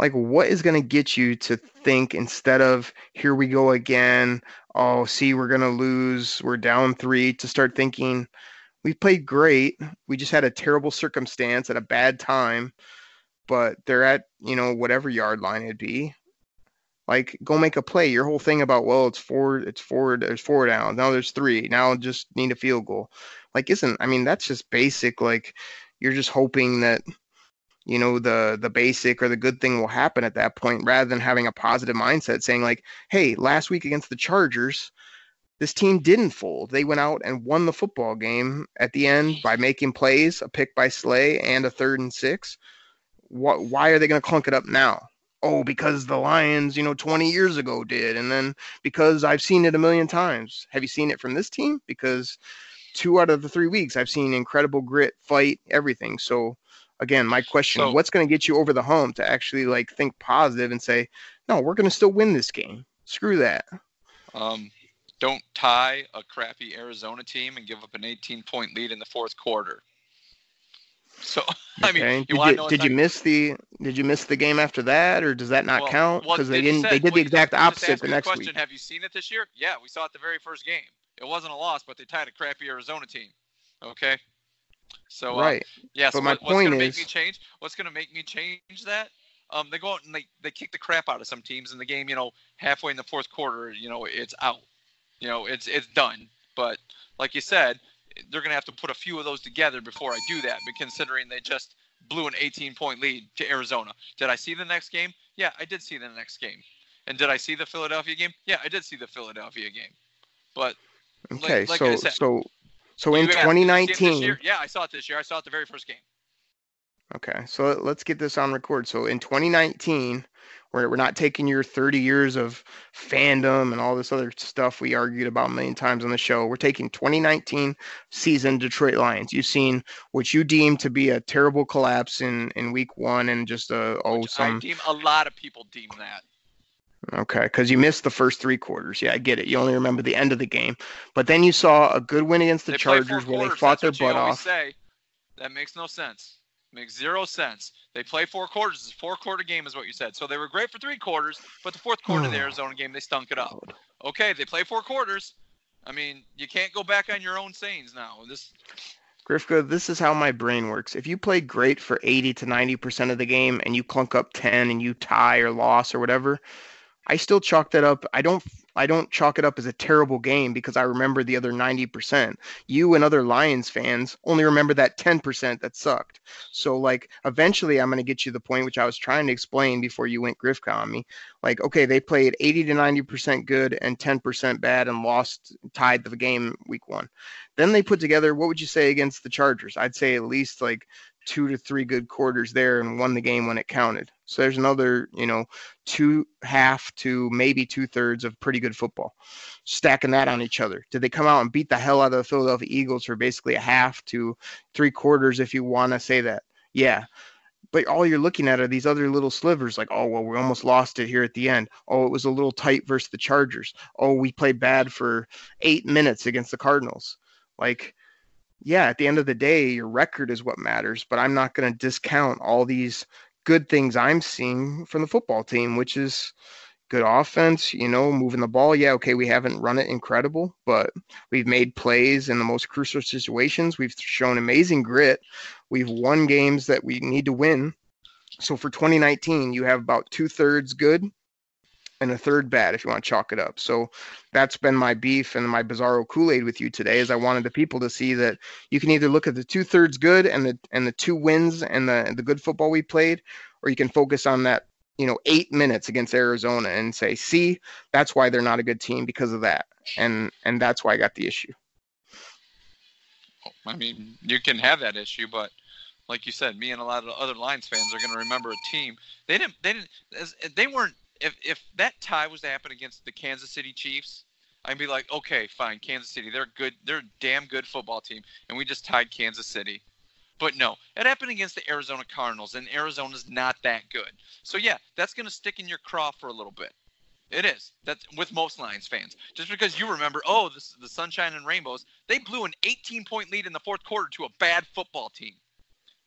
Like, what is gonna get you to think instead of here we go again? Oh, see, we're gonna lose. We're down three. To start thinking, we played great. We just had a terrible circumstance at a bad time, but they're at you know whatever yard line it'd be. Like, go make a play. Your whole thing about well, it's four, it's four, there's four down. Now there's three. Now just need a field goal. Like, isn't I mean that's just basic. Like, you're just hoping that you know the the basic or the good thing will happen at that point rather than having a positive mindset saying like hey last week against the chargers this team didn't fold. They went out and won the football game at the end by making plays a pick by slay and a third and six. What why are they going to clunk it up now? Oh because the lions you know 20 years ago did and then because i've seen it a million times. Have you seen it from this team? Because two out of the three weeks i've seen incredible grit fight everything. So again my question So- what's going to get you over the hump to actually like think positive and say no we're going to still win this game. Screw that. Um, don't tie a crappy Arizona team and give up an 18 point lead in the fourth quarter. So I mean, you did you, did you miss the did you miss the game after that or does that not Well- count? well, because they didn't said- they did well, the exact just- you just opposite the next question, week Have you seen it this year? Yeah, we saw it the very first game. It wasn't a loss, but they tied a crappy Arizona team. Okay. So uh, right Yeah. But So my what, what's point gonna make me is- change? What's gonna make me change that? Um, they go out and they, they kick the crap out of some teams in the game. You know, halfway in the fourth quarter, you know, it's out. You know, it's it's done. But like you said, they're gonna have to put a few of those together before I do that. But considering they just blew an 18 point lead to Arizona, did I see the next game? Yeah, I did see the next game. And did I see the Philadelphia game? Yeah, I did see the Philadelphia game. But okay like so said, so so in you asked, did you see it this 2019 year? yeah, I saw it this year. I saw it the very first game. Okay, so let's get this on record. So in 2019, where we're not taking your 30 years of fandom and all this other stuff we argued about a million times on the show, we're taking 2019 season Detroit Lions. You've seen what you deem to be a terrible collapse in in Week One and just a oh I some deem a lot of people deem that. Okay, because you missed the first three quarters. Yeah, I get it. You only remember the end of the game, but then you saw a good win against the they Chargers where they fought their that's what butt off. Say. That makes no sense. Makes zero sense. They play four quarters. It's a four quarter game, is what you said. So they were great for three quarters, but the fourth quarter of the oh, Arizona game, they stunk it up. Okay, they play four quarters. I mean, you can't go back on your own sayings now. This Grifka, this is how my brain works. If you play great for 80 to 90% of the game and you clunk up 10 and you tie or loss or whatever, I still chalk that up. I don't I don't chalk it up as a terrible game because I remember the other 90%. You and other Lions fans only remember that 10% that sucked. So like eventually I'm going to get you the point which I was trying to explain before you went Grifka on me. Like okay, they played 80 to 90% good and 10% bad and lost tied the game week 1. Then they put together what would you say against the Chargers? I'd say at least like two to three good quarters there and won the game when it counted. So there's another, you know, two half to maybe two thirds of pretty good football. Stacking that on each other. Did they come out and beat the hell out of the Philadelphia Eagles for basically a half to three quarters if you want to say that? Yeah. But all you're looking at are these other little slivers like, oh, well, we almost lost it here at the end. Oh, it was a little tight versus the Chargers. Oh, we played bad for eight minutes against the Cardinals. Like, yeah, at the end of the day, your record is what matters, but I'm not going to discount all these good things I'm seeing from the football team, which is good offense, you know, moving the ball. Yeah, okay, we haven't run it incredible, but we've made plays in the most crucial situations. We've shown amazing grit. We've won games that we need to win. So for 2019, you have about two thirds good and a third bad if you want to chalk it up. So that's been my beef and my bizarro Kool-Aid with you today is I wanted the people to see that you can either look at the two thirds good and the and the two wins and the the good football we played, or you can focus on that, you know, eight minutes against Arizona and say, see, that's why they're not a good team because of that. And and that's why I got the issue. I mean, you can have that issue, but like you said, me and a lot of other Lions fans are going to remember a team. They didn't. They didn't. They weren't. If if that tie was to happen against the Kansas City Chiefs, I'd be like, okay, fine, Kansas City. They're good. They're a damn good football team, and we just tied Kansas City. But no, it happened against the Arizona Cardinals, and Arizona's not that good. So yeah, that's going to stick in your craw for a little bit. It is. That's with most Lions fans. Just because you remember, oh, this is the sunshine and rainbows. They blew an 18 point lead in the fourth quarter to a bad football team.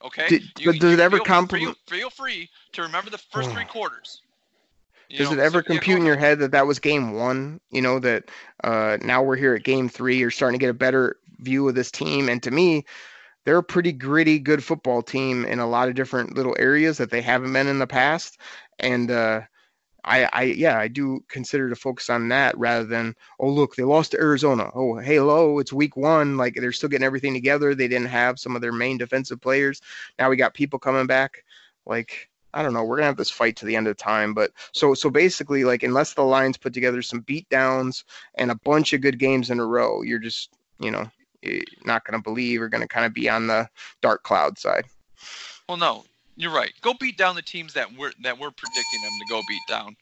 Okay. Did, you, does it ever feel, compliment? Feel, feel, free to remember the first three quarters. You does know, it ever so, compute yeah, in your head that that was game one? You know that uh, now we're here at game three. You're starting to get a better view of this team, and to me, they're a pretty gritty, good football team in a lot of different little areas that they haven't been in the past. And uh, I, I yeah, I do consider to focus on that rather than oh look they lost to Arizona. Oh hey hello, it's week one. Like they're still getting everything together. They didn't have some of their main defensive players. Now we got people coming back. Like I don't know. We're gonna have this fight to the end of time. But so so basically like unless the Lions put together some beat downs and a bunch of good games in a row, you're just you know not gonna believe or gonna kind of be on the dark cloud side. Well, no, you're right. Go beat down the teams that we're that we're predicting them to go beat down.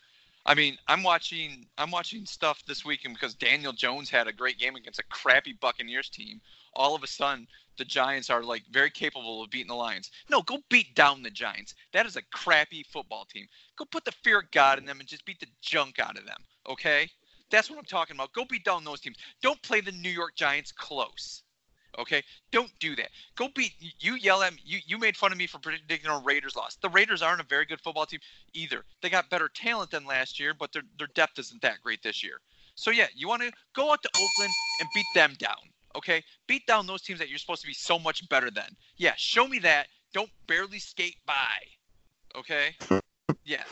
I mean, I'm watching I'm watching stuff this weekend because Daniel Jones had a great game against a crappy Buccaneers team. All of a sudden, the Giants are like very capable of beating the Lions. No, go beat down the Giants. That is a crappy football team. Go put the fear of God in them and just beat the junk out of them. Okay? That's what I'm talking about. Go beat down those teams. Don't play the New York Giants close. Okay, don't do that. Go beat. You yell at me. You you made fun of me for predicting a Raiders loss. The Raiders aren't a very good football team either. They got better talent than last year, but their their depth isn't that great this year. So yeah, you want to go out to Oakland and beat them down. Okay, beat down those teams that you're supposed to be so much better than. Yeah, show me that. Don't barely skate by. Okay. Yeah,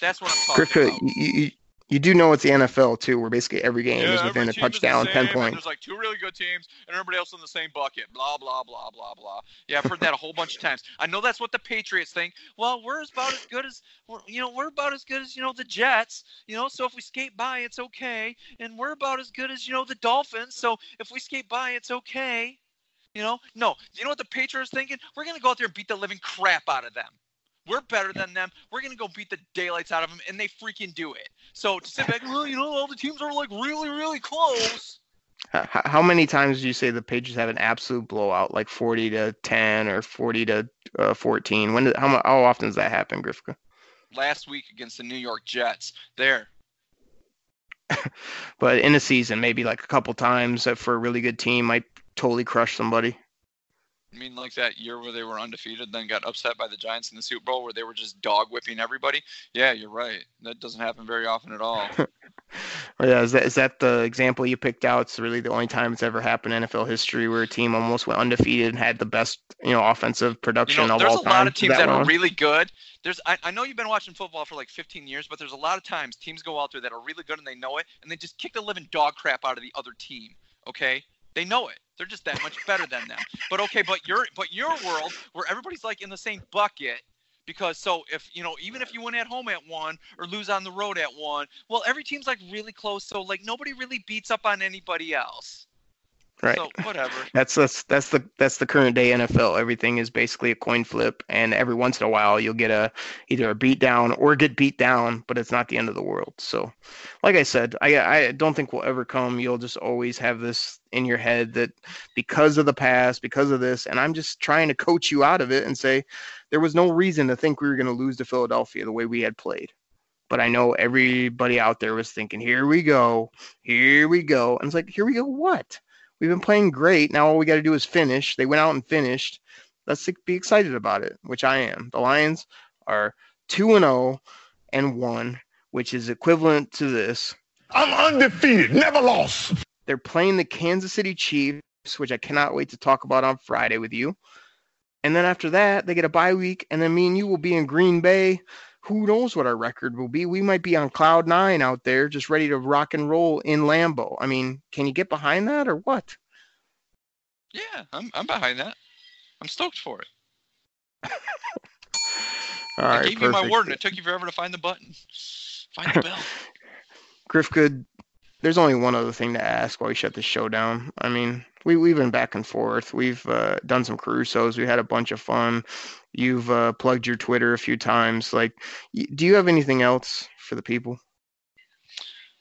that's what I'm talking Griffith, uh, about. You, you do know it's the NFL too, where basically every game yeah, is within a touchdown, ten points. There's like two really good teams, and everybody else in the same bucket. Blah blah blah blah blah. Yeah, I've heard that a whole bunch of times. I know that's what the Patriots think. Well, we're about as good as you know. We're about as good as you know the Jets. You know, so if we skate by, it's okay. And we're about as good as you know the Dolphins. So if we skate by, it's okay. You know, no. You know what the Patriots thinking? We're gonna go out there and beat the living crap out of them. We're better than them. We're gonna go beat the daylights out of them, and they freaking do it. So to sit back, well, you know, all the teams are like really, really close. How many times do you say the Patriots have an absolute blowout, like forty to ten or forty to uh, fourteen? When did, how how often does that happen, Grifka? Last week against the New York Jets. There. but in a season, maybe like a couple times for a really good team, might totally crush somebody. I mean, like that year where they were undefeated, then got upset by the Giants in the Super Bowl, where they were just dog whipping everybody. Yeah, you're right. That doesn't happen very often at all. yeah, is that is that the example you picked out? It's really the only time it's ever happened in NFL history where a team almost went undefeated and had the best, you know, offensive production you know, of all time. There's a lot of teams that, that are really good. There's, I, I know you've been watching football for like 15 years, but there's a lot of times teams go out there that are really good and they know it, and they just kick the living dog crap out of the other team. Okay, they know it. They're just that much better than them. But okay, but your but your world where everybody's like in the same bucket because so if you know even if you win at home at one or lose on the road at one, well every team's like really close, so like nobody really beats up on anybody else. Right. So whatever. That's that's that's the that's the current day NFL. Everything is basically a coin flip, and every once in a while you'll get a either a beat down or get beat down, but it's not the end of the world. So, like I said, I I don't think we'll ever come. You'll just always have this in your head that because of the past, because of this, and I'm just trying to coach you out of it and say there was no reason to think we were going to lose to Philadelphia the way we had played. But I know everybody out there was thinking, here we go, here we go. And it's like, here we go, what? We've been playing great. Now all we got to do is finish. They went out and finished. Let's be excited about it, which I am. The Lions are 2 and 0 and 1, which is equivalent to this. I'm undefeated, never lost. They're playing the Kansas City Chiefs, which I cannot wait to talk about on Friday with you. And then after that, they get a bye week, and then me and you will be in Green Bay. Who knows what our record will be? We might be on cloud nine out there, just ready to rock and roll in Lambeau. I mean, can you get behind that or what? Yeah, I'm I'm behind that. I'm stoked for it. All I right, gave you my perfect. word, and it took you forever to find the button. Find the bell. Griff Good, there's only one other thing to ask while we shut the show down. I mean, we we've been back and forth. We've uh, done some Carusos. We had a bunch of fun. You've uh, plugged your Twitter a few times. Like, y- do you have anything else for the people?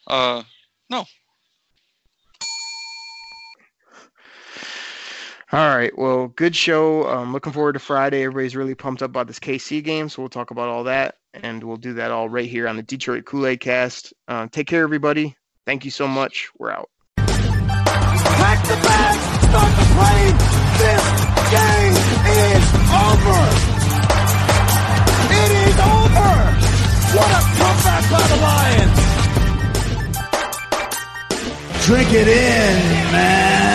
Uh, no. All right. Well, good show. Um, looking forward to Friday. Everybody's really pumped up about this KC game, so we'll talk about all that, and we'll do that all right here on the Detroit Kool Aid Cast. Uh, take care, everybody. Thank you so much. We're out. Pack the bag, start the plane. This game is over. It is over. What a comeback by the Lions. Drink it in, man.